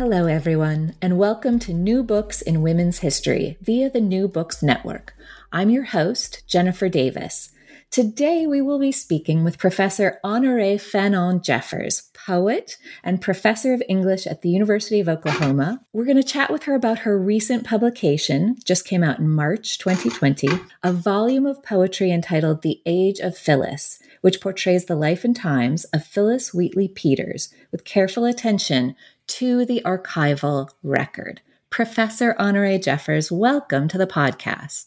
Hello, everyone, and welcome to New Books in Women's History via the New Books Network. I'm your host, Jennifer Davis. Today, we will be speaking with Professor Honore Fanonne Jeffers, poet and professor of English at the University of Oklahoma. We're going to chat with her about her recent publication, just came out in March 2020, a volume of poetry entitled The Age of Phillis, which portrays the life and times of Phillis Wheatley Peters with careful attention to the archival record. Professor Honore Jeffers, welcome to the podcast.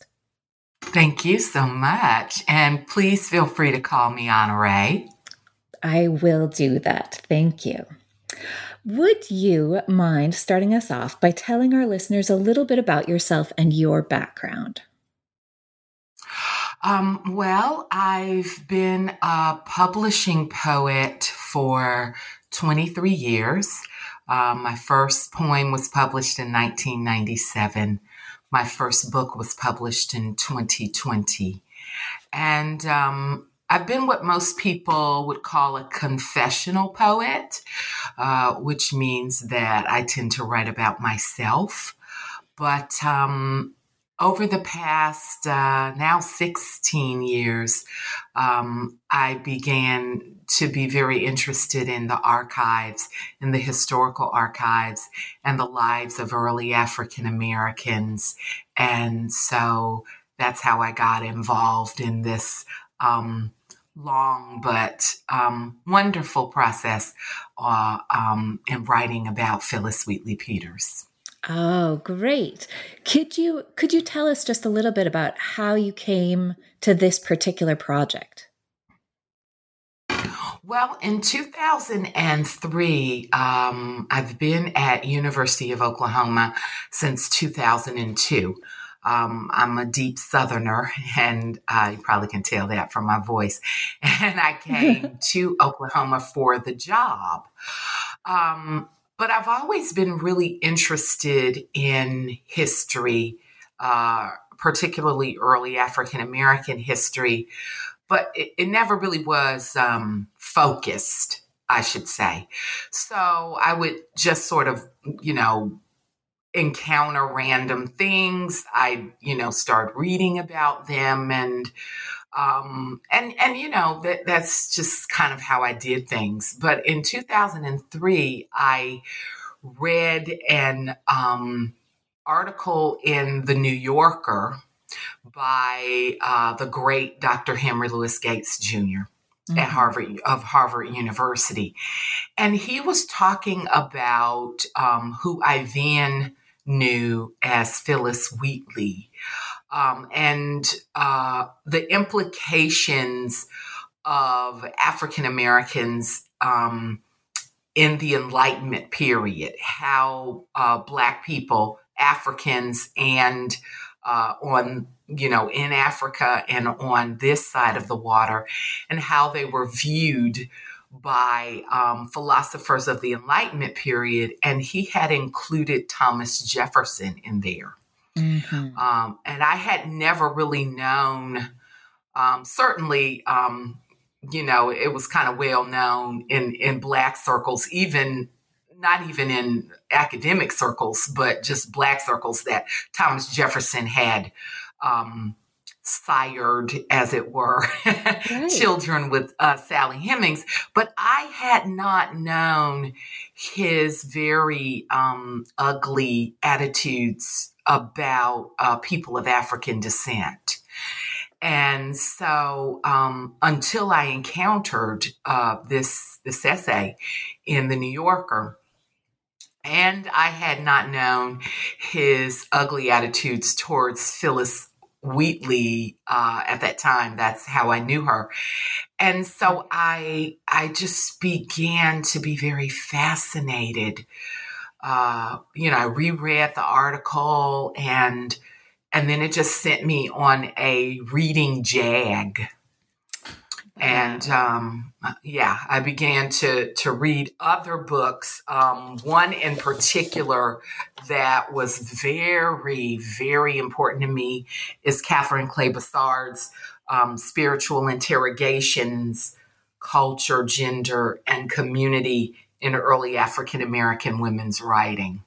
Thank you so much. And please feel free to call me Honore. I will do that. Thank you. Would you mind starting us off by telling our listeners a little bit about yourself and your background? Um, well, I've been a publishing poet for 23 years. Um, my first poem was published in 1997. My first book was published in 2020. And um, I've been what most people would call a confessional poet, uh, which means that I tend to write about myself. But um, over the past uh, now 16 years, um, I began to be very interested in the archives, in the historical archives, and the lives of early African Americans. And so that's how I got involved in this um, long but um, wonderful process uh, um, in writing about Phillis Wheatley Peters. Oh, great. Could you could you tell us just a little bit about how you came to this particular project? Well, in 2003, um, I've been at University of Oklahoma since 2002. Um, I'm a deep Southerner, and uh, you probably can tell that from my voice. And I came to Oklahoma for the job. Um, but I've always been really interested in history, uh, particularly early African American history, but it, it never really was um, focused, I should say. So I would just sort of, you know, encounter random things. I, you know, start reading about them and um, and and you know that that's just kind of how I did things. But in 2003, I read an um, article in the New Yorker by uh, the great Dr. Henry Louis Gates Jr. Mm-hmm. at Harvard of Harvard University, and he was talking about um, who I then knew as Phillis Wheatley um, and uh, the implications of African Americans um, in the Enlightenment period, how uh, Black people, Africans, and uh, on you know in Africa and on this side of the water, and how they were viewed by um, philosophers of the Enlightenment period, and he had included Thomas Jefferson in there. Mm-hmm. Um, and I had never really known, um, certainly, um, you know, it was kind of well known in, in Black circles, even not even in academic circles, but just Black circles, that Thomas Jefferson had um, sired, as it were, right. children with uh, Sally Hemings. But I had not known his very um, ugly attitudes about uh, people of African descent. And so, um, until I encountered uh, this this essay in the New Yorker, and I had not known his ugly attitudes towards Phillis Wheatley uh, at that time. That's how I knew her, and so I I just began to be very fascinated uh, you know, I reread the article and and then it just sent me on a reading jag. And um, yeah, I began to to read other books. Um, one in particular that was very, very important to me is Katherine Clay Bassard's um, Spiritual Interrogations, Culture, Gender, and Community in early African American women's writing.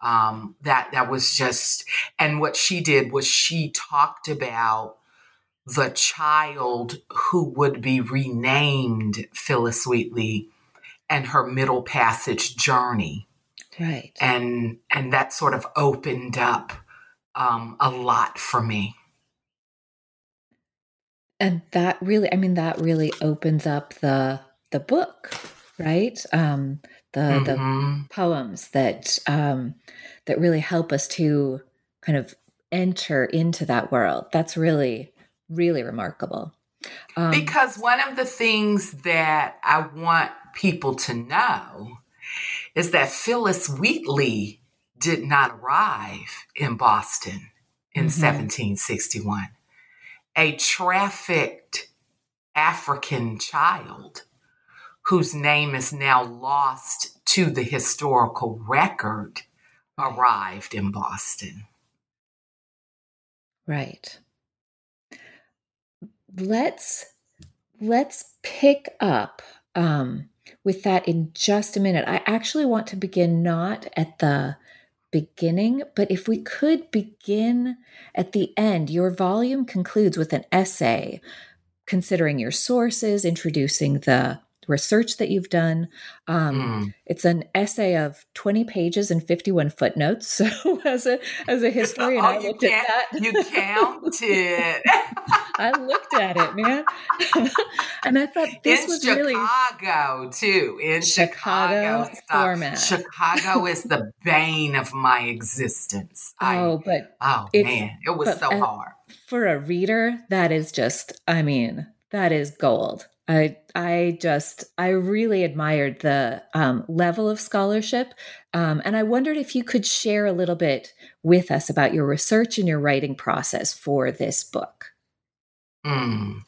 Um, that that was just, and what she did was she talked about the child who would be renamed Phillis Wheatley and her middle passage journey. Right. And and that sort of opened up um, a lot for me. And that really, I mean, that really opens up the the book, right? Um, the mm-hmm. the poems that um, that really help us to kind of enter into that world. That's really really remarkable. Um, because one of the things that I want people to know is that Phillis Wheatley did not arrive in Boston in mm-hmm. 1761. A trafficked African child whose name is now lost to the historical record arrived in Boston. Right let's let's pick up um, with that in just a minute. I actually want to begin not at the beginning, but if we could begin at the end, your volume concludes with an essay considering your sources, introducing the research that you've done. Um, mm. It's an essay of 20 pages and 51 footnotes. So as a as a historian, oh, I looked at that. You counted. I looked at it, man, and I thought this in was Chicago, really Chicago too. In Chicago, Chicago format. Chicago is the bane of my existence. Oh, I, but oh man, it was so hard for a reader. That is just, I mean, that is gold. I I just I really admired the um, level of scholarship, um, and I wondered if you could share a little bit with us about your research and your writing process for this book. Mm.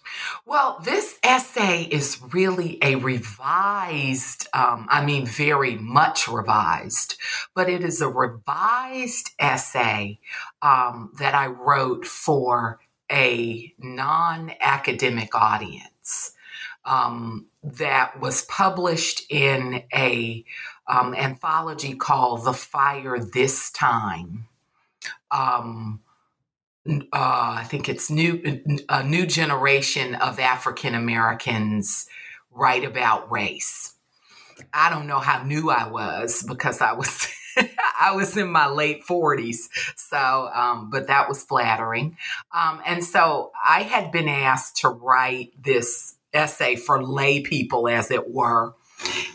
Well, this essay is really a revised, um, I mean, very much revised, but it is a revised essay um, that I wrote for a non academic audience um, that was published in a um, anthology called "The Fire This Time." Um, uh, I think it's new a new generation of African Americans write about race. I don't know how new I was because I was I was in my late 40s. So, um, but that was flattering. Um, and so I had been asked to write this essay for lay people, as it were.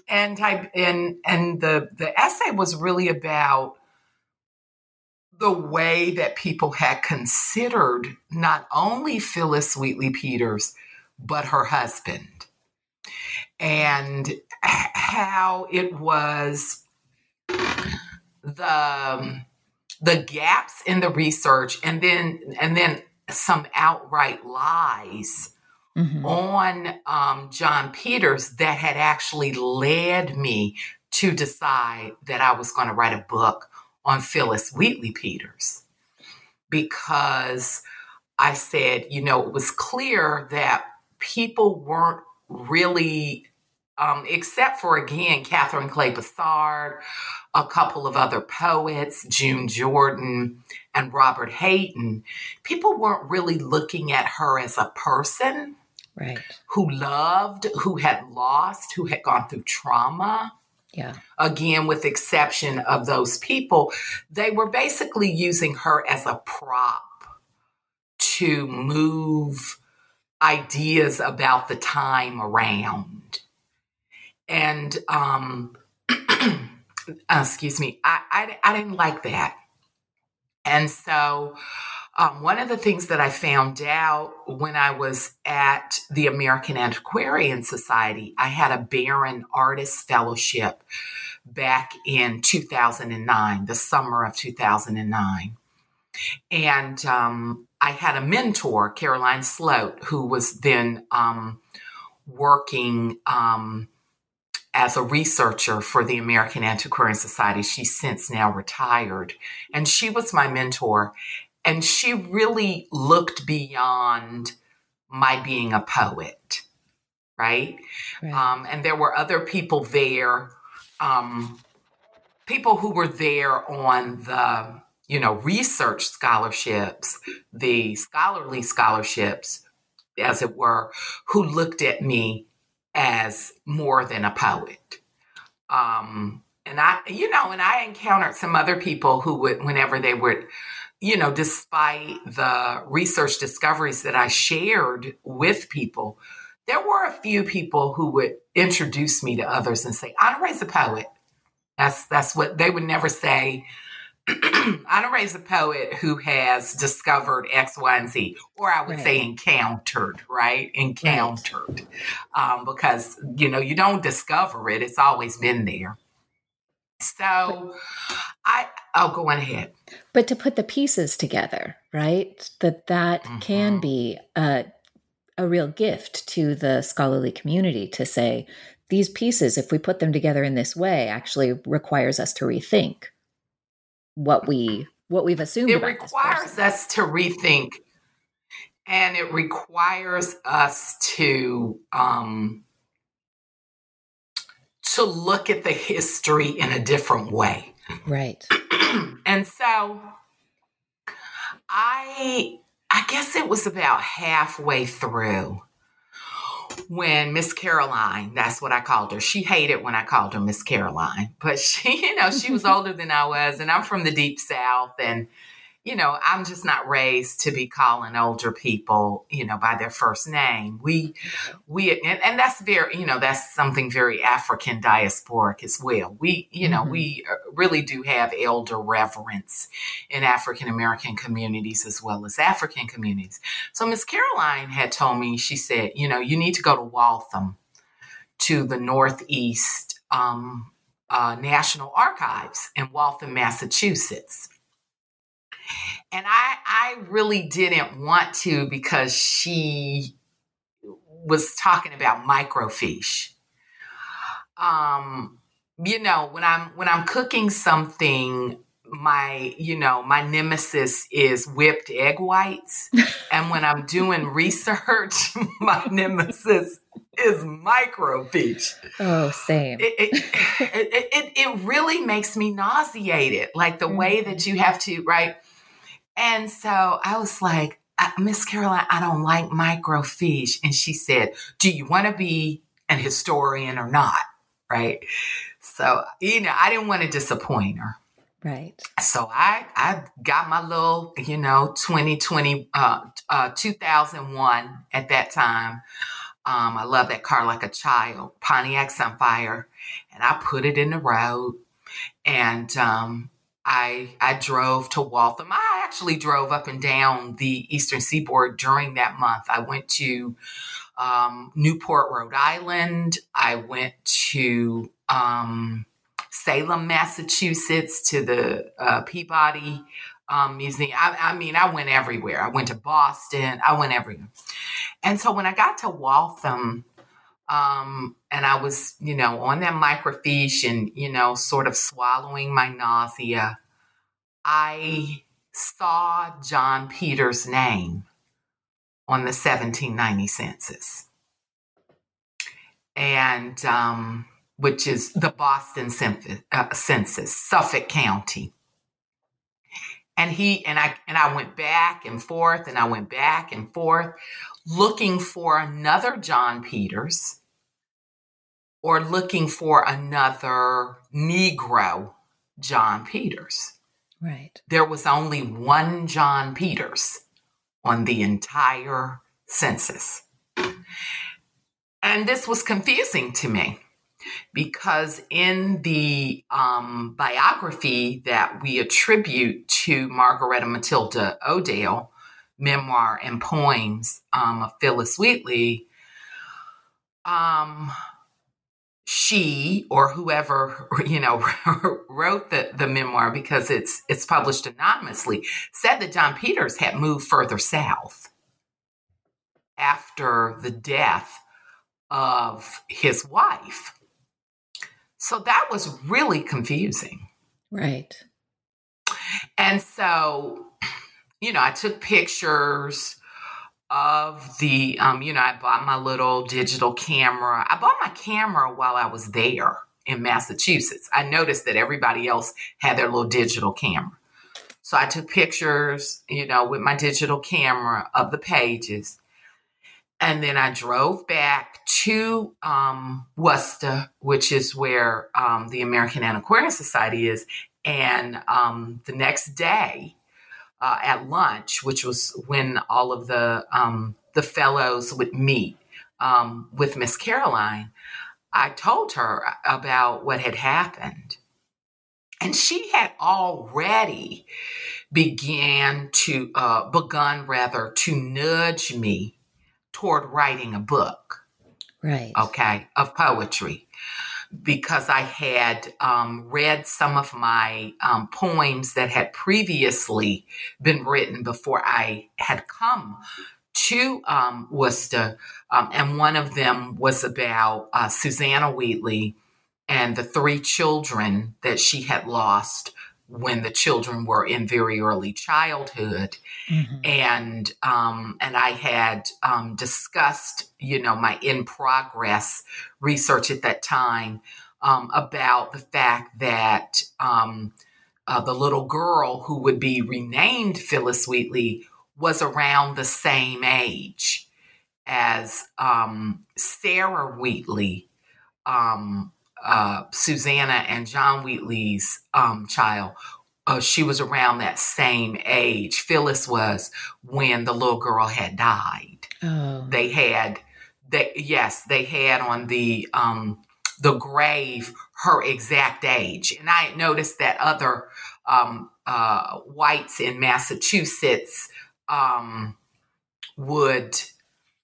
And I and and the the essay was really about the way that people had considered not only Phillis Wheatley Peters, but her husband, and how it was the um, the gaps in the research, and then and then some outright lies mm-hmm. on um, John Peters that had actually led me to decide that I was going to write a book on Phillis Wheatley Peters because I said, you know, it was clear that people weren't really, um, except for again, Katherine Clay Bassard, a couple of other poets, June Jordan and Robert Hayden, people weren't really looking at her as a person right. who loved who had lost who had gone through trauma. Yeah. Again with exception of those people they were basically using her as a prop to move ideas about the time around. And um excuse me I, I i didn't like that. And so um, one of the things that I found out when I was at the American Antiquarian Society, I had a Baron Artist Fellowship back in 2009, the summer of 2009. And um, I had a mentor, Caroline Sloat, who was then um, working um, as a researcher for the American Antiquarian Society. She's since now retired. And she was my mentor. And she really looked beyond my being a poet, right? right. Um, and there were other people there um, people who were there on the you know research scholarships, the scholarly scholarships, as it were, who looked at me as more than a poet. Um, and I, you know, and I encountered some other people who would, whenever they would, you know, despite the research discoveries that I shared with people, there were a few people who would introduce me to others and say, Honore's a poet. That's that's what they would never say. Honore's a poet who has discovered X, Y, and Z, or I would right. say encountered, right? Encountered, right. Um, because you know you don't discover it; it's always been there. So, I I'll go on ahead. But to put the pieces together, right? That that mm-hmm. can be a a real gift to the scholarly community to say these pieces, if we put them together in this way, actually requires us to rethink what we what we've assumed. It requires us to rethink, and it requires us to um, to look at the history in a different way. Right. and so, I I guess it was about halfway through when Miss Caroline, that's what I called her. She hated when I called her Miss Caroline, but she, you know, she was older than I was, and I'm from the deep south, and you know, I'm just not raised to be calling older people, you know, by their first name. We, we, and, and that's very, you know, that's something very African diasporic as well. We, you know, mm-hmm. we uh, really do have elder reverence in African American communities as well as African communities. So Miss Caroline had told me, she said, you know, you need to go to Waltham to the Northeast um, uh, National Archives in Waltham, Massachusetts and I I really didn't want to because she was talking about microfiche. Um, you know, when I'm when I'm cooking something, my you know my nemesis is whipped egg whites, and when I'm doing research, my nemesis is microfiche. Oh, same. It it, it, it, it really makes me nauseated, like the mm-hmm. way that you have to right and so I was like, Miss Caroline, I don't like microfiche. And she said, Do you want to be an historian or not? Right. So, you know, I didn't want to disappoint her. Right. So I I got my little, you know, 2020 uh, uh 2001 at that time. Um, I love that car like a child, Pontiac Sunfire, and I put it in the road and um I I drove to Waltham. I actually drove up and down the eastern seaboard during that month. I went to um, Newport, Rhode Island. I went to um, Salem, Massachusetts, to the uh, Peabody um, Museum. I, I, mean, I went everywhere. I went to Boston. I went everywhere. And so when I got to Waltham, um, and I was, you know, on that microfiche and, you know, sort of swallowing my nausea. I saw John Peters' name on the 1790 census. And, um, which is the Boston uh, census, Suffolk County. And he and I and I went back and forth and I went back and forth looking for another John Peters or looking for another Negro John Peters. Right. There was only one John Peters on the entire census. And this was confusing to me because in the um, biography that we attribute to Margaretta Matilda Odell, memoir and poems um, of Phillis Wheatley, um, she or whoever you know wrote the, the memoir because it's it's published anonymously said that john peters had moved further south after the death of his wife. So that was really confusing. Right. And so you know i took pictures of the um, you know i bought my little digital camera i bought my camera while i was there in Massachusetts. I noticed that everybody else had their little digital camera. So I took pictures, you know, with my digital camera of the pages. And then I drove back to um, Worcester, which is where um, the American Antiquarian Society is. And um, the next day uh, at lunch, which was when all of the um, the fellows would meet um, with Miss Caroline, I told her about what had happened. And she had already began to uh, begun rather to nudge me toward writing a book. Right. Okay, of poetry because I had um, read some of my um, poems that had previously been written before I had come to um, Worcester, um, and one of them was about uh, Susanna Wheatley and the three children that she had lost when the children were in very early childhood mm-hmm. and um, and I had um, discussed you know my in progress research at that time um, about the fact that um, uh, the little girl who would be renamed Phillis Wheatley was around the same age as um, Sarah Wheatley um, uh, Susanna and John Wheatley's um, child, uh, she was around that same age. Phillis was when the little girl had died. Oh. They had, they yes, they had on the um, the grave her exact age, and I noticed that other um, uh, whites in Massachusetts um, would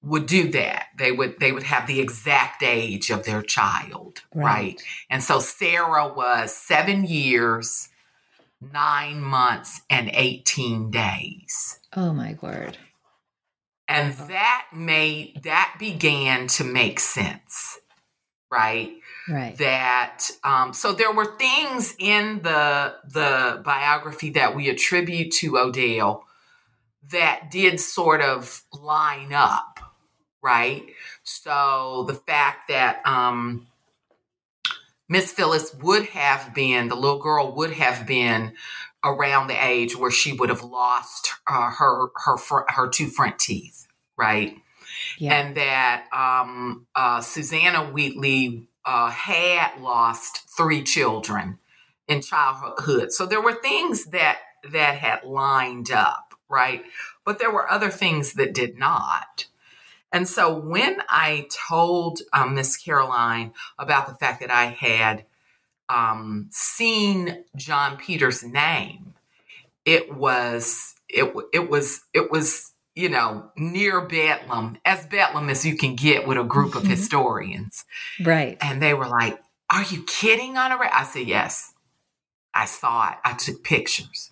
would do that. They would they would have the exact age of their child, right? right? And so Sarah was 7 years, 9 months and 18 days. Oh my word. And that made that began to make sense. Right? Right. That um, so there were things in the the biography that we attribute to Odell that did sort of line up right? So the fact that um, Miss Phillis would have been, the little girl would have been around the age where she would have lost uh, her her fr- her two front teeth, right? Yeah. And that um, uh, Susanna Wheatley uh, had lost three children in childhood, so there were things that that had lined up, right? But there were other things that did not. And so when I told um, Miss Caroline about the fact that I had um, seen John Peter's name, it was it it was it was you know near Bedlam, as Bedlam as you can get with a group of mm-hmm. historians, right? And they were like, "Are you kidding, Honore?" I said, "Yes." I saw it. I took pictures,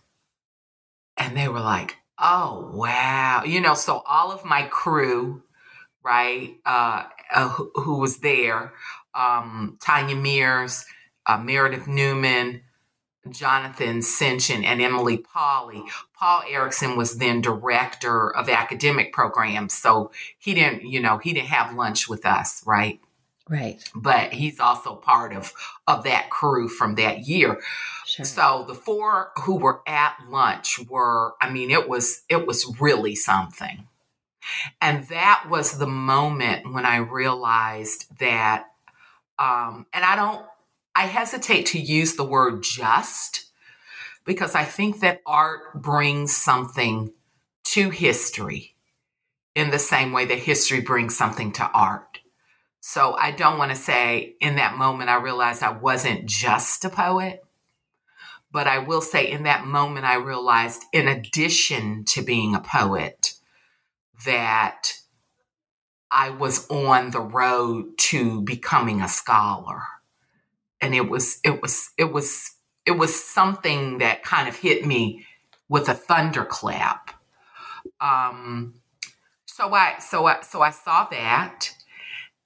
and they were like, "Oh wow!" You know, so all of my crew right, uh, uh, who, who, was there, um, Tanya Mears, uh, Meredith Newman, Jonathan Senchyne, and Emily Polly. Paul Erickson was then director of academic programs, so he didn't, you know, he didn't have lunch with us, right? Right. But he's also part of of that crew from that year. Sure. So the four who were at lunch were, I mean, it was it was really something. And that was the moment when I realized that, um, and I don't, I hesitate to use the word just because I think that art brings something to history in the same way that history brings something to art. So I don't want to say in that moment I realized I wasn't just a poet, but I will say in that moment I realized in addition to being a poet, that I was on the road to becoming a scholar. And it was it was it was it was something that kind of hit me with a thunderclap. Um so I so I so I saw that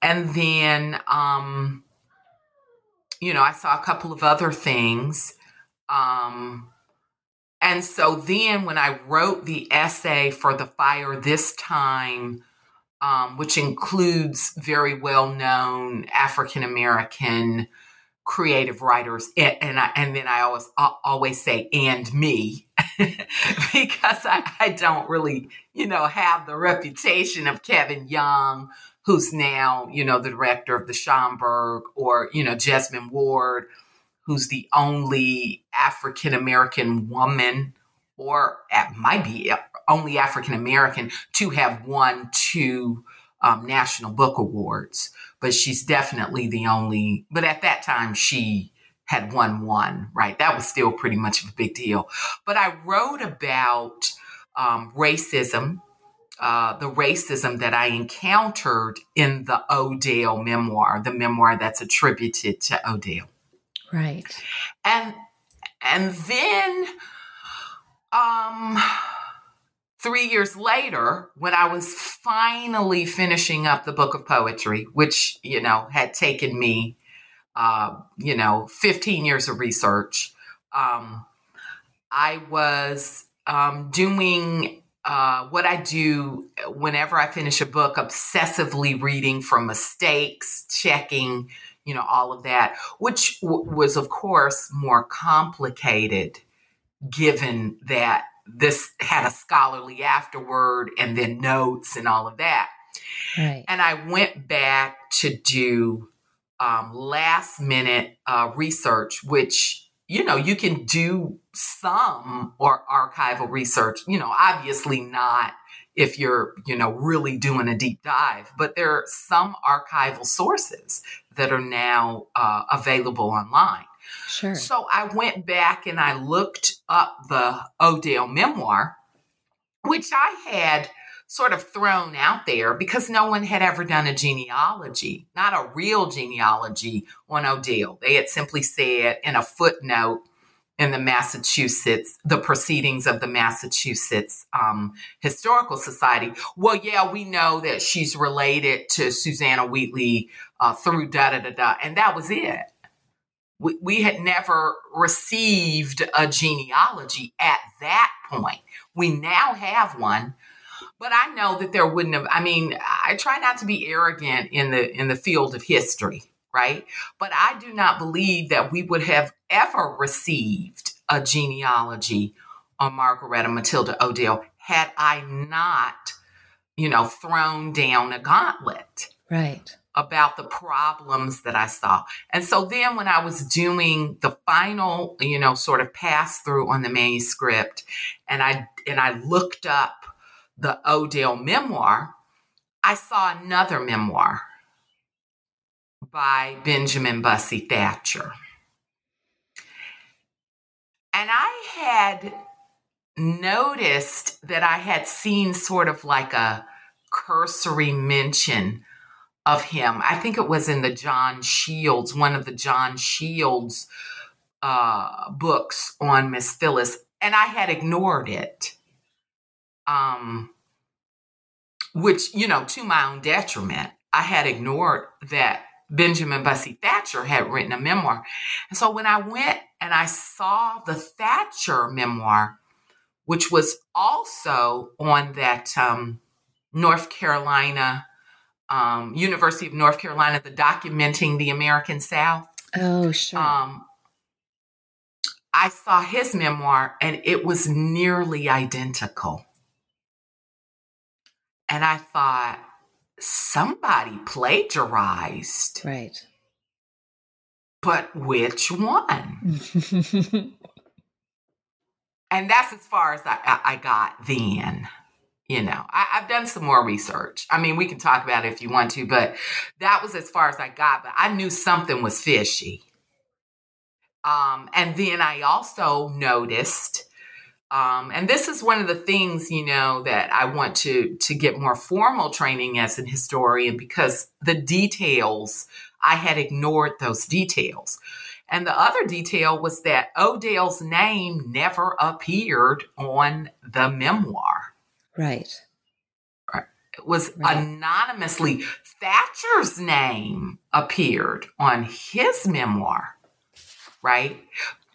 and then um you know, I saw a couple of other things um and so then when I wrote the essay for The Fire this time, um, which includes very well known African American creative writers and, and I, and then I always I always say and me because I, I don't really you know have the reputation of Kevin Young who's now you know the director of the Schomburg or you know Jesmyn Ward who's the only African American woman or might be only African American to have won two um, national book awards but she's definitely the only, but at that time she had won one, right? That was still pretty much of a big deal. But I wrote about um, racism, uh, the racism that I encountered in the Odell memoir, the memoir that's attributed to Odell. Right. And and then um three years later, when I was finally finishing up the book of poetry, which, you know, had taken me, uh, you know, 15 years of research, um, I was um, doing uh, what I do whenever I finish a book, obsessively reading for mistakes, checking, you know, all of that, which w- was, of course, more complicated given that this had a scholarly afterword and then notes and all of that. Right. And I went back to do um, last minute uh, research, which, you know, you can do some or archival research, you know, obviously not if you're, you know, really doing a deep dive, but there are some archival sources that are now uh, available online. Sure. So I went back and I looked up the Odell memoir, which I had sort of thrown out there because no one had ever done a genealogy, not a real genealogy on Odell. They had simply said in a footnote in the Massachusetts, the proceedings of the Massachusetts um, Historical Society. Well, yeah, we know that she's related to Susanna Wheatley uh, through da da da da, and that was it we, we had never received a genealogy at that point. We now have one, but I know that there wouldn't have. I mean, I try not to be arrogant in the in the field of history, right? But I do not believe that we would have ever received a genealogy on Margaretta Matilda Odell had I not, you know, thrown down a gauntlet. Right about the problems that I saw. And so then when I was doing the final, you know, sort of pass through on the manuscript and I and I looked up the Odell memoir, I saw another memoir by Benjamin Bussey Thacher. And I had noticed that I had seen sort of like a cursory mention of him. I think it was in the John Shields, one of the John Shields uh, books on Miss Phillis, and I had ignored it. Um, which, you know, to my own detriment, I had ignored that Benjamin Bussey Thacher had written a memoir. And so when I went and I saw the Thatcher memoir, which was also on that um, North Carolina um, University of North Carolina, the documenting the American South. Oh, sure. Um, I saw his memoir and it was nearly identical. And I thought, somebody plagiarized. Right. But which one? and that's as far as I, I got then you know I, have done some more research. I mean we can talk about it if you want to but that was as far as i got but i knew something was fishy. Um, and then i also noticed um, and this is one of the things you know that i want to to get more formal training as an historian because the details i had ignored those details. And the other detail was that odell's name never appeared on the memoir Right. It was right. anonymously. Thacher's name appeared on his memoir, right?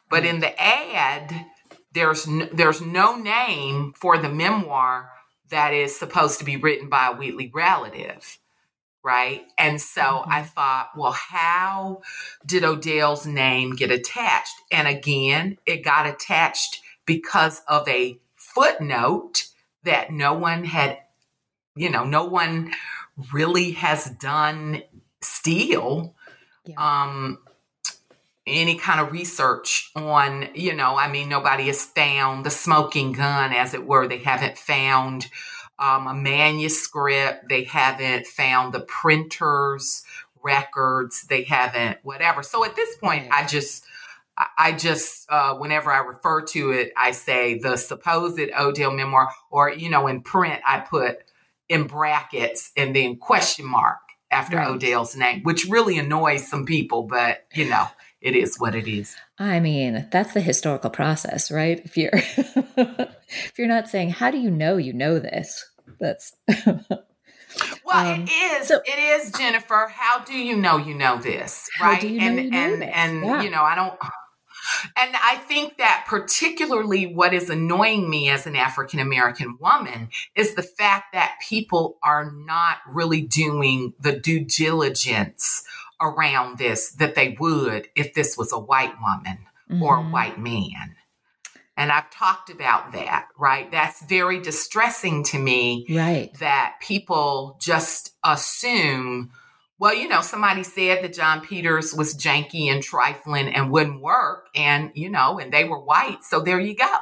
But in the ad, there's no, there's no name for the memoir that is supposed to be written by a Wheatley relative, right? And so mm-hmm. I thought, well, how did Odell's name get attached? And again, it got attached because of a footnote that no one had, you know, no one really has done steal yeah. um any kind of research on, you know, I mean, nobody has found the smoking gun, as it were. They haven't found um, a manuscript. They haven't found the printer's records. They haven't, whatever. So at this point, I just, I just, uh, whenever I refer to it, I say the supposed Odell memoir, or, you know, in print, I put in brackets and then question mark after right. Odell's name, which really annoys some people, but, you know it is what it is. I mean, that's the historical process, right? If you're if you're not saying, "How do you know you know this?" That's Well, um, it is. So, it is, Jennifer. How do you know you know this, right? And and this? and yeah. you know, I don't. And I think that particularly what is annoying me as an African American woman is the fact that people are not really doing the due diligence around this that they would if this was a white woman mm-hmm. or a mm-hmm. white man. And I've talked about that, right? That's very distressing to me. Right. That people just assume, well, you know, somebody said that John Peters was janky and trifling and wouldn't work. And, you know, and they were white. So there you go.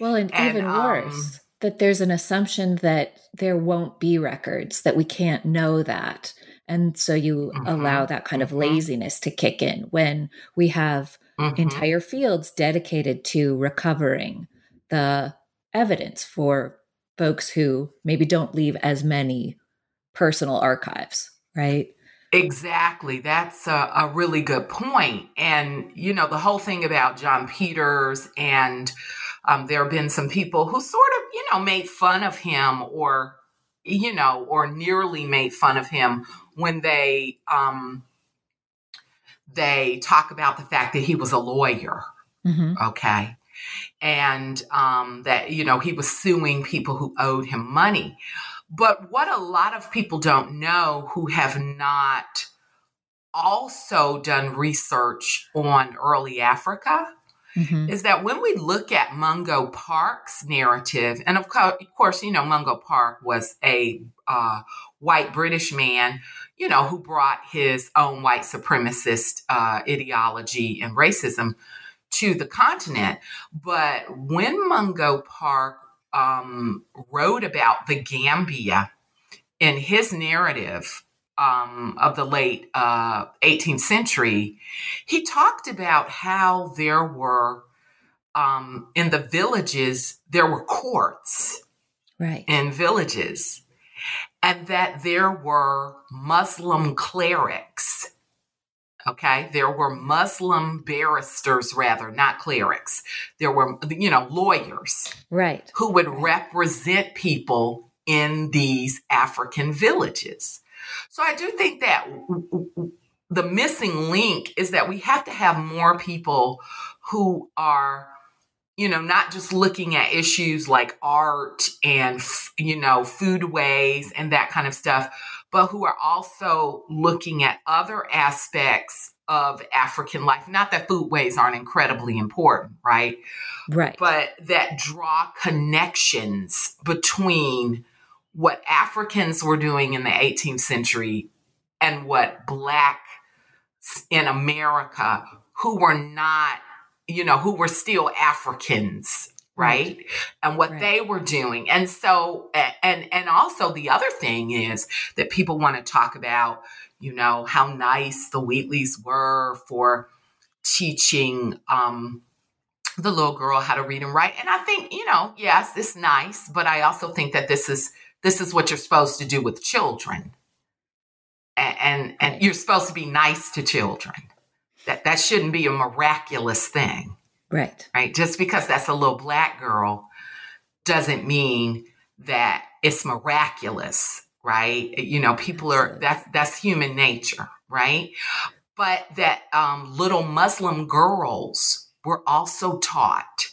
Well, and, and even um, worse, that there's an assumption that there won't be records, that we can't know that. And so you mm-hmm. allow that kind of mm-hmm. laziness to kick in when we have mm-hmm. entire fields dedicated to recovering the evidence for folks who maybe don't leave as many personal archives, right? Exactly. That's a, a, really good point. And, you know, the whole thing about John Peters, and um, there have been some people who sort of, you know, made fun of him or, you know, or nearly made fun of him when they um, they talk about the fact that he was a lawyer. Mm-hmm. Okay. And um, that, you know, he was suing people who owed him money. But what a lot of people don't know who have not also done research on early Africa mm-hmm. is that when we look at Mungo Park's narrative, and of, co- of course, you know, Mungo Park was a uh, white British man you know, who brought his own white supremacist uh, ideology and racism to the continent. But when Mungo Park um, wrote about the Gambia in his narrative um, of the late uh, 18th century, he talked about how there were um, in the villages there were courts right in villages and that there were Muslim clerics. Okay, there were Muslim barristers, rather, not clerics. There were, you know, lawyers. Right. Who would represent people in these African villages. So I do think that the missing link is that we have to have more people who are you know, not just looking at issues like art and, you know, food ways and that kind of stuff, but who are also looking at other aspects of African life. Not that foodways aren't incredibly important, right? Right. But that draw connections between what Africans were doing in the 18th century and what Black in America who were not you know, who were still Africans, right? And what right. they were doing. And so, and, and also the other thing is that people want to talk about, you know, how nice the Wheatleys were for teaching, um, the little girl how to read and write. And I think, you know, yes, it's nice, but I also think that this is, this is what you're supposed to do with children. And, and, and you're supposed to be nice to children that that shouldn't be a miraculous thing. Right. Right. Just because that's a little black girl doesn't mean that it's miraculous, right? You know, people are that's that's human nature, right? But that um, little Muslim girls were also taught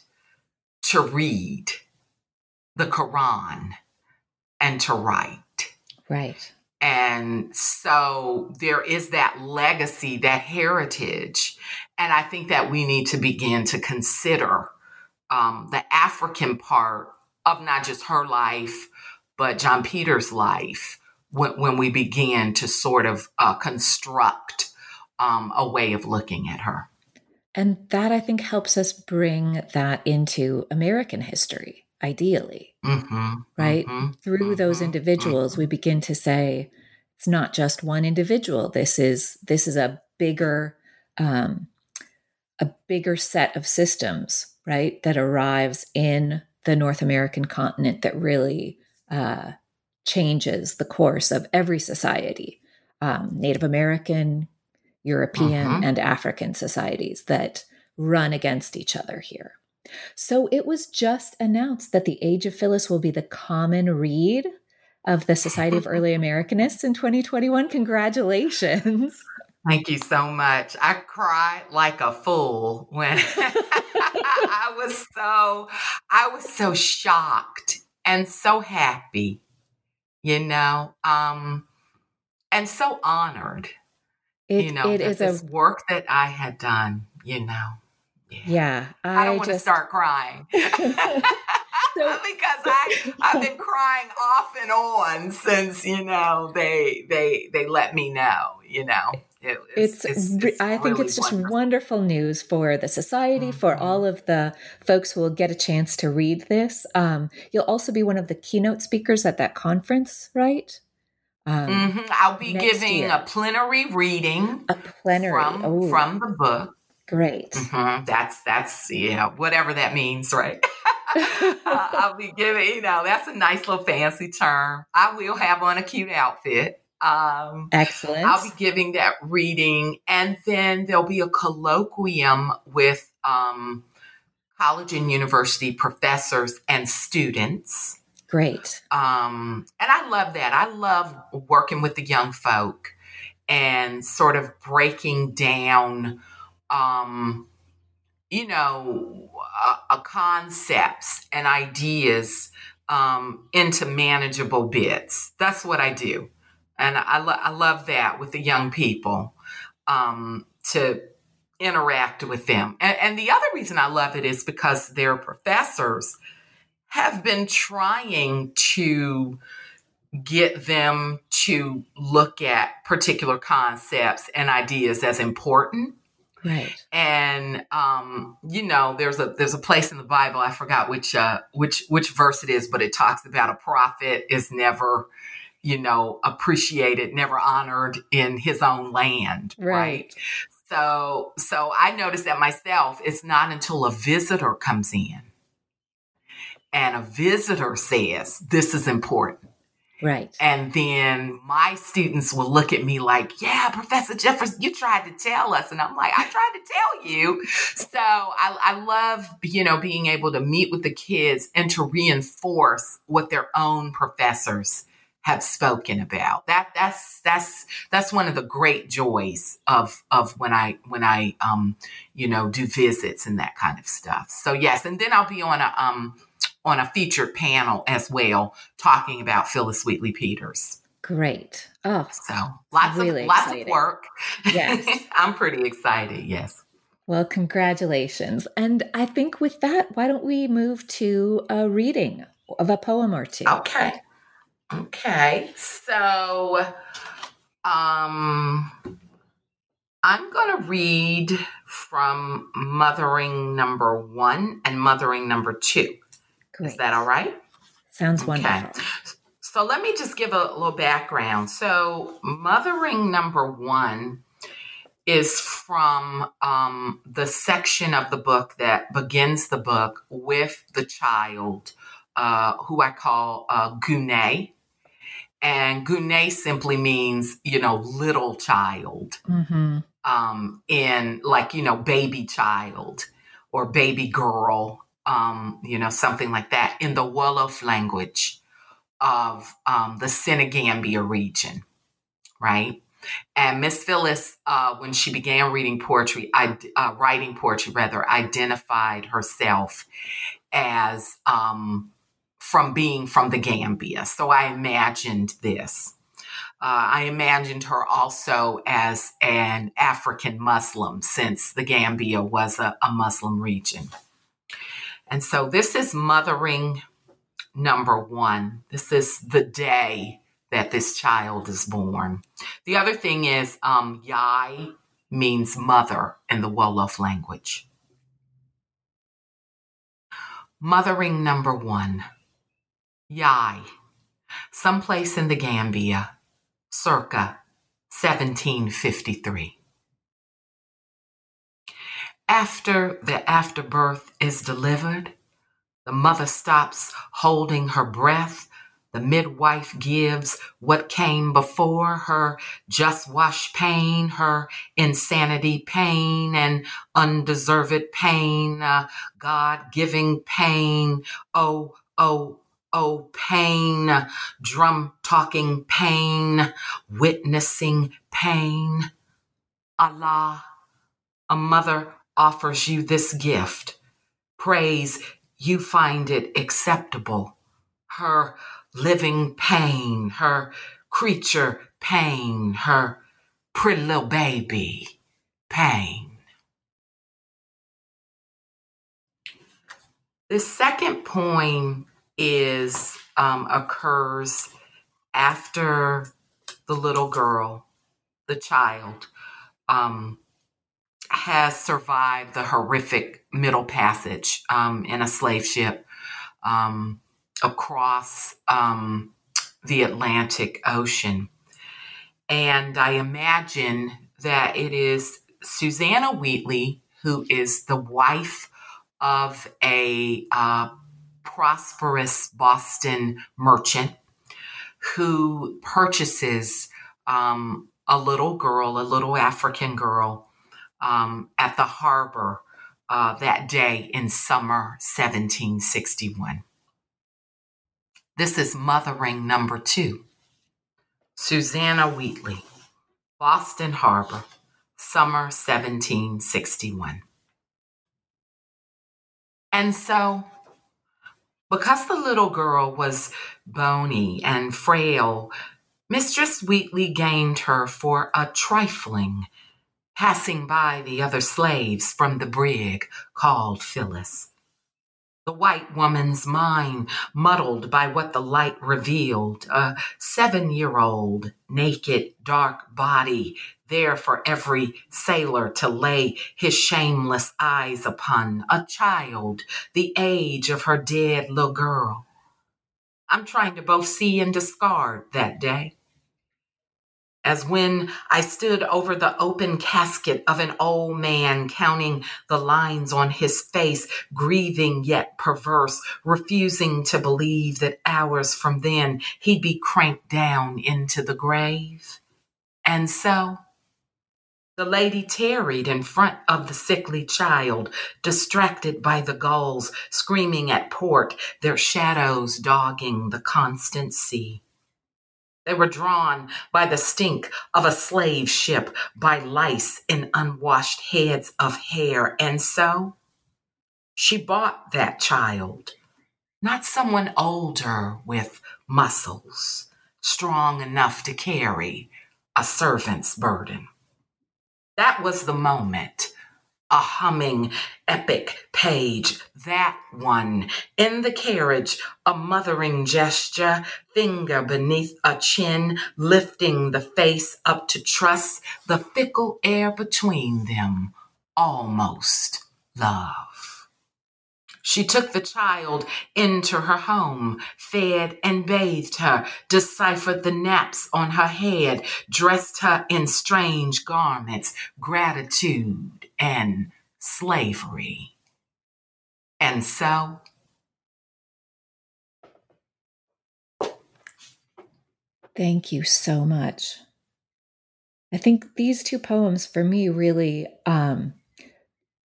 to read the Quran and to write. Right And so there is that legacy, that heritage. And I think that we need to begin to consider um, the African part of not just her life, but John Peter's life when, when we begin to sort of uh, construct um, a way of looking at her. And that I think helps us bring that into American history, ideally. Mm-hmm, right? Mm-hmm, Through mm-hmm, those individuals, mm-hmm. we begin to say, it's not just one individual. This is this is a bigger um, a bigger set of systems, right? That arrives in the North American continent that really uh, changes the course of every society. Um, Native American, European uh-huh. and African societies that run against each other here. So it was just announced that the Age of Phillis will be the common read of the Society of Early Americanists in 2021. Congratulations. Thank you so much. I cried like a fool when I was so I was so shocked and so happy, you know, um and so honored it, you know, it is a work that I had done, you know. Yeah, I, I, don't want to start crying. so, because I I've been crying off and on since you know they they they let me know you know it, it's, it's, it's, I think it's just wonderful. wonderful. news for the society, mm-hmm. for all of the folks who will get a chance to read this. Um, you'll also be one of the keynote speakers at that conference, right? Um, mm-hmm. I'll be giving year. a plenary reading. A plenary from, oh. from the book. Great. Mm-hmm. That's that's yeah, whatever that means, right? uh, I'll be giving, you know, that's a nice little fancy term. I will have on a cute outfit. Um, Excellent. I'll be giving that reading, and then there'll be a colloquium with um, college and university professors and students. Great. Um, and I love that. I love working with the young folk and sort of breaking down, um, you know, uh, concepts and ideas um, into manageable bits. That's what I do. And I, lo- I love that with the young people um, to interact with them. And, and the other reason I love it is because they're professors have been trying to get them to look at particular concepts and ideas as important. Right. And um, you know, there's a there's a place in the Bible, I forgot which uh which which verse it is, but it talks about a prophet is never, you know, appreciated, never honored in his own land. Right. right? So so I noticed that myself, it's not until a visitor comes in and a visitor says, This is important. Right. And then my students will look at me like, Yeah, Professor Jefferson, you tried to tell us. And I'm like, I tried to tell you. So I, I love, you know, being able to meet with the kids and to reinforce what their own professors have spoken about. That that's that's that's one of the great joys of of when I when I um you know do visits and that kind of stuff. So yes, and then I'll be on a um on a featured panel as well, talking about Phillis Wheatley Peters. Great. Oh, so lots really of lots of work. Yes, I'm pretty excited. Yes. Well, congratulations. And I think with that, why don't we move to a reading of a poem or two? Okay. Okay. So, um, I'm going to read from Mothering number one and Mothering number two. Great. Is that all right? Sounds okay. wonderful. So let me just give a little background. So, mothering number one is from um, the section of the book that begins the book with the child, uh, who I call uh, Gune. And Gune simply means, you know, little child, mm-hmm. um, in like, you know, baby child or baby girl um, you know, something like that in the Wolof language of um, the Senegambia region, right? And Miss Phillis, uh, when she began reading poetry, I, uh, writing poetry rather, identified herself as um, from being from the Gambia. So I imagined this. Uh, I imagined her also as an African Muslim, since the Gambia was a, a Muslim region. And so this is mothering number one. This is the day that this child is born. The other thing is, um, Yai means mother in the Wolof language. Mothering number one, Yai, someplace in the Gambia, circa 1753. After the afterbirth is delivered, the mother stops holding her breath. The midwife gives what came before her just wash pain, her insanity pain and undeserved pain, uh, God giving pain. Oh, oh, oh, pain, drum talking pain, witnessing pain. Allah, a mother offers you this gift. Praise you find it acceptable. Her living pain, her creature pain, her pretty little baby pain. The second poem is um, occurs after the little girl, the child, um, has survived the horrific Middle Passage um, in a slave ship um, across um, the Atlantic Ocean. And I imagine that it is Susanna Wheatley, who is the wife of a uh, prosperous Boston merchant, who purchases um, a little girl, a little African girl, um, at the harbor uh, that day in summer 1761. This is mothering number two. Susanna Wheatley, Boston Harbor, summer 1761. And so, because the little girl was bony and frail, Mistress Wheatley gained her for a trifling passing by the other slaves from the brig called Phillis. The white woman's mind muddled by what the light revealed a seven year old, naked, dark body there for every sailor to lay his shameless eyes upon, a child the age of her dead little girl. I'm trying to both see and discard that day as when I stood over the open casket of an old man, counting the lines on his face, grieving yet perverse, refusing to believe that hours from then he'd be cranked down into the grave. And so, the lady tarried in front of the sickly child, distracted by the gulls screaming at port, their shadows dogging the constant sea. They were drawn by the stink of a slave ship, by lice in unwashed heads of hair. And so she bought that child, not someone older with muscles, strong enough to carry a servant's burden. That was the moment a humming epic page, that one. In the carriage, a mothering gesture, finger beneath a chin, lifting the face up to trust the fickle air between them, almost love. She took the child into her home, fed and bathed her, deciphered the naps on her head, dressed her in strange garments, gratitude and slavery. And so, Thank you so much. I think these two poems for me really um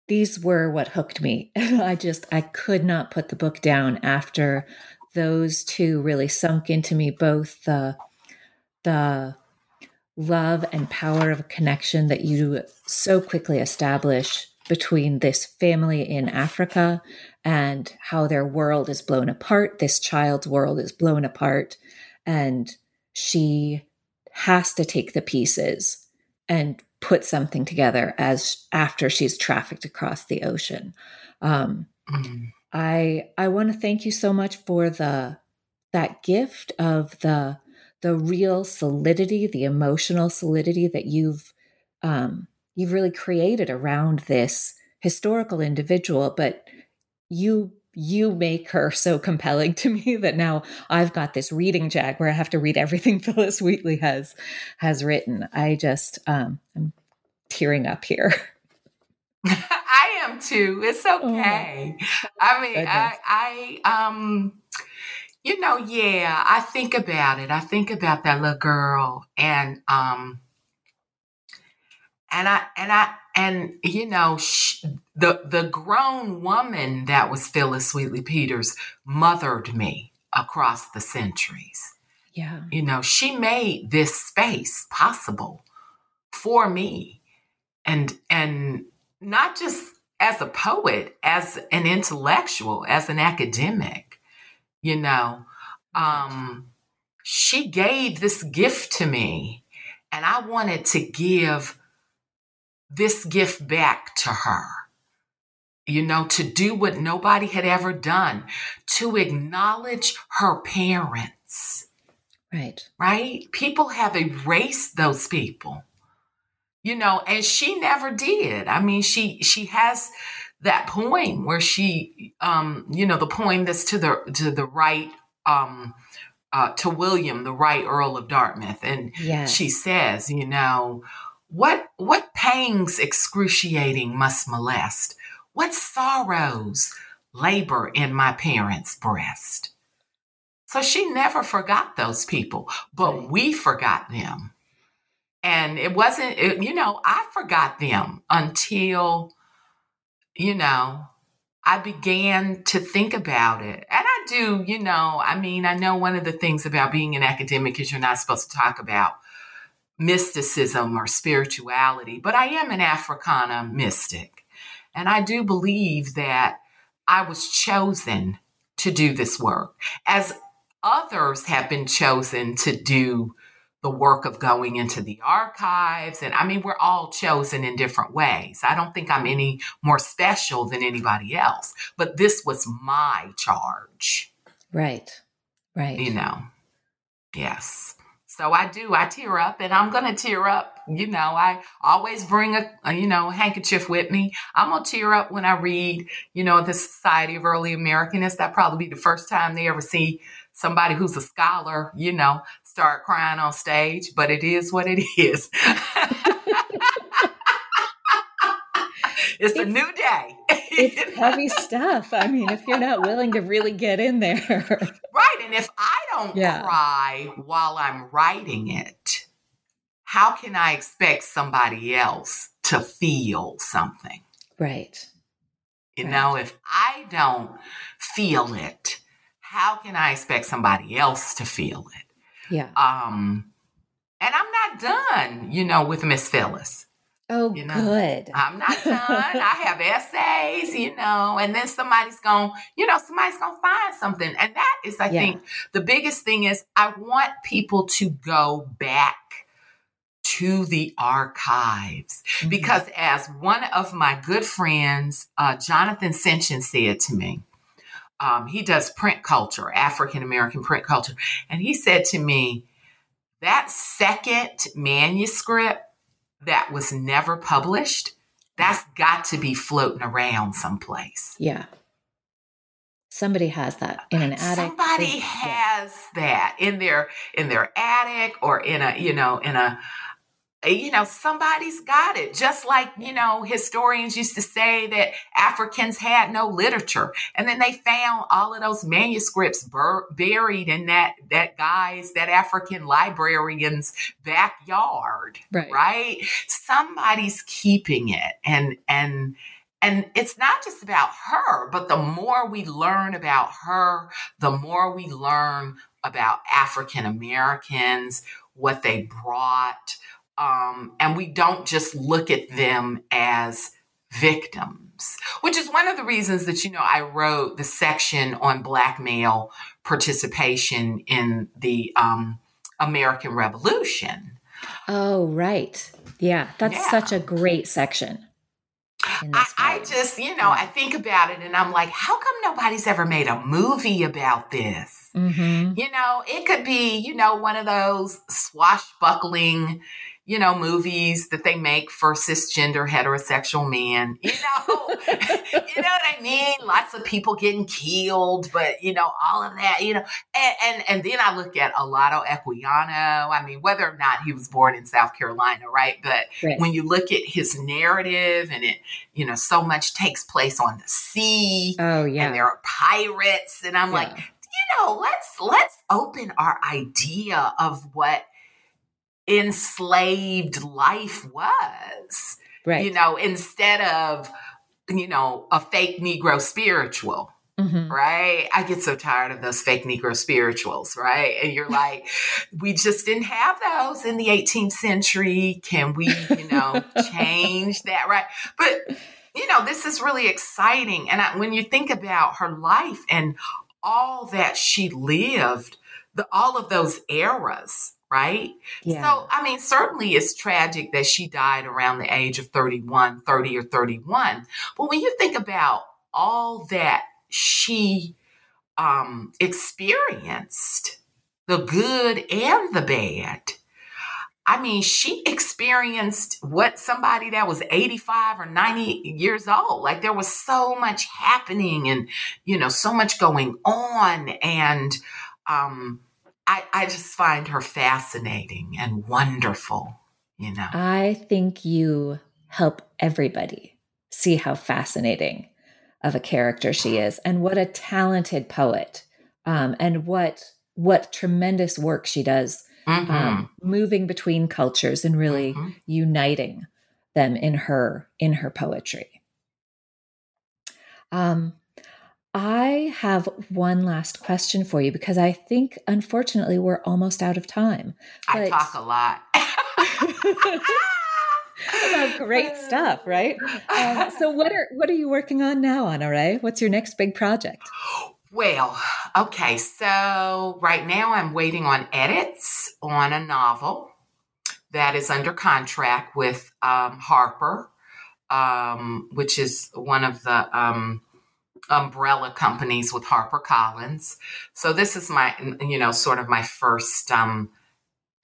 these were what hooked me. I just I could not put the book down after those two really sunk into me both the the love and power of connection that you so quickly establish between this family in Africa and how their world is blown apart. This child's world is blown apart. And she has to take the pieces and put something together as after she's trafficked across the ocean. Um, mm-hmm. I I want to thank you so much for the that gift of the the real solidity, the emotional solidity that you've um, you've really created around this historical individual, but you you make her so compelling to me that now I've got this reading jag where I have to read everything Phillis Wheatley has has written. I just um, I'm tearing up here. I am too. It's oh okay. Oh, I mean, I, I um you know, yeah, I think about it. I think about that little girl and um and I and I and you know she, the the grown woman that was Phillis Wheatley Peters mothered me across the centuries. Yeah. You know, she made this space possible for me. And and not just as a poet, as an intellectual, as an academic, you know. Um she gave this gift to me and I wanted to give this gift back to her. You know, to do what nobody had ever done, to acknowledge her parents. Right. Right? People have erased those people. You know, and she never did. I mean, she she has that poem where she um, you know, the poem that's to the to the right um uh, to William, the right Earl of Dartmouth. And yes. she says, you know, what what pangs excruciating must molest? What sorrows labor in my parents' breast? So she never forgot those people, but we forgot them. And it wasn't, it, you know, I forgot them until, you know, I began to think about it. And I do, you know, I mean, I know one of the things about being an academic is you're not supposed to talk about mysticism or spirituality, but I am an Africana mystic. And I do believe that I was chosen to do this work, as others have been chosen to do the work of going into the archives. And I mean, we're all chosen in different ways. I don't think I'm any more special than anybody else, but this was my charge. Right. Right. You know, yes. So I do. I tear up, and I'm gonna tear up. You know, I always bring a, a, you know handkerchief with me. I'm gonna tear up when I read, you know, the Society of Early Americanists. That probably be the first time they ever see somebody who's a scholar, you know, start crying on stage. But it is what it is. It's, it's a new day. it's heavy stuff. I mean, if you're not willing to really get in there. right. And if I don't yeah. cry while I'm writing it, how can I expect somebody else to feel something? Right. You right. know, if I don't feel it, how can I expect somebody else to feel it? Yeah. Um, and I'm not done, you know, with Miss Phillis. Oh, you know, good. I'm not done. I have essays, you know, and then somebody's going, you know, somebody's going to find something. And that is, I yeah. think, the biggest thing is I want people to go back to the archives. Mm-hmm. Because as one of my good friends, uh, Jonathan Senchyne, said to me, um, he does print culture, African American print culture. And he said to me, that second manuscript that was never published, that's got to be floating around someplace. Yeah. Somebody has that in an attic. Somebody has yeah. that in their in their attic or in a, you know, in a you know, somebody's got it. Just like, you know, historians used to say that Africans had no literature. And then they found all of those manuscripts bur- buried in that, that guy's, that African librarian's backyard. Right. Right. Somebody's keeping it. And, and, and it's not just about her, but the more we learn about her, the more we learn about African Americans, what they brought, um, and we don't just look at them as victims, which is one of the reasons that, you know, I wrote the section on Black male participation in the um, American Revolution. Oh, right. Yeah, that's yeah. such a great section. I, I, just, you know, I think about it and I'm like, how come nobody's ever made a movie about this? Mm-hmm. You know, it could be, you know, one of those swashbuckling, you know, movies that they make for cisgender heterosexual men. You know, you know what I mean? Lots of people getting killed, but you know, all of that, you know, and and, and then I look at Olaudah Equiano. I mean, whether or not he was born in South Carolina, right? But right. when you look at his narrative and it, you know, so much takes place on the sea. Oh yeah. And there are pirates. And I'm yeah. like, you know, let's let's open our idea of what enslaved life was. Right. You know, instead of, you know, a fake Negro spiritual. Mm-hmm. Right. I get so tired of those fake Negro spirituals. Right. And you're like, we just didn't have those in the 18th century. Can we, you know, change that? Right. But, you know, this is really exciting. And I, when you think about her life and all that she lived, the, all of those eras, right? Yeah. So, I mean, certainly it's tragic that she died around the age of 31, 30 or 31. But when you think about all that she um, experienced, the good and the bad, I mean, she experienced what somebody that was 85 or 90 years old. Like there was so much happening and, you know, so much going on. And, um, I, I just find her fascinating and wonderful, you know. I think you help everybody see how fascinating of a character she is and what a talented poet um, and what what tremendous work she does mm-hmm. um, moving between cultures and really mm-hmm. uniting them in her in her poetry um, I have one last question for you because I think, unfortunately, we're almost out of time. But... I talk a lot. About great stuff, right? Um, so, what are what are you working on now, Honorée? What's your next big project? Well, okay, so right now I'm waiting on edits on a novel that is under contract with um, Harper, um, which is one of the um, umbrella companies with Harper Collins. So this is my, you know, sort of my first, um,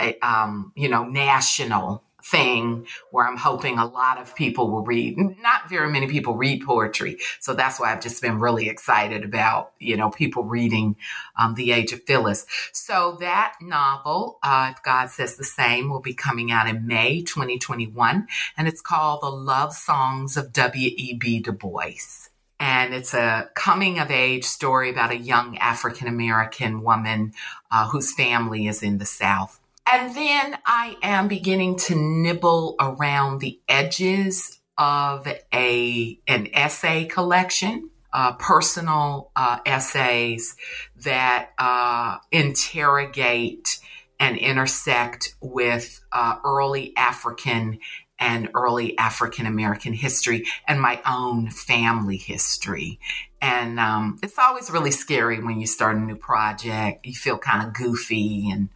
a, um, you know, national thing where I'm hoping a lot of people will read. Not very many people read poetry, so that's why I've just been really excited about you know people reading um, The Age of Phillis*. So that novel, uh, if God says the same, will be coming out in May 2021, and it's called The Love Songs of W. E. B. Du Bois and it's a coming of age story about a young African American woman uh, whose family is in the South. And then I am beginning to nibble around the edges of a an essay collection, uh, personal uh, essays that uh, interrogate and intersect with uh, early African and early African American history and my own family history. And um, it's always really scary when you start a new project. You feel kind of goofy and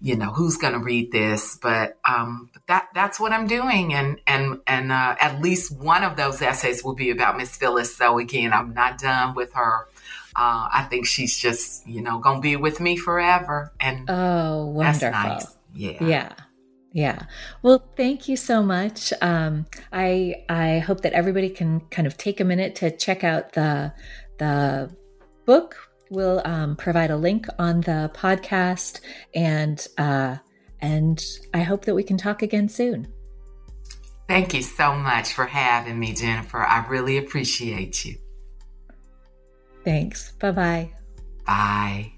you know who's going to read this? But um, that that's what i'm doing. And and and uh, at least one of those essays will be about miss phillis. So again i'm not done with her. Uh, i think she's just you know gonna be with me forever. And oh wonderful nice. yeah. Yeah yeah. Well, thank you so much. Um, I I hope that everybody can kind of take a minute to check out the the book. We'll um, provide a link on the podcast, and uh, and I hope that we can talk again soon. Thank you so much for having me, Jennifer. I really appreciate you. Thanks. Bye-bye. Bye.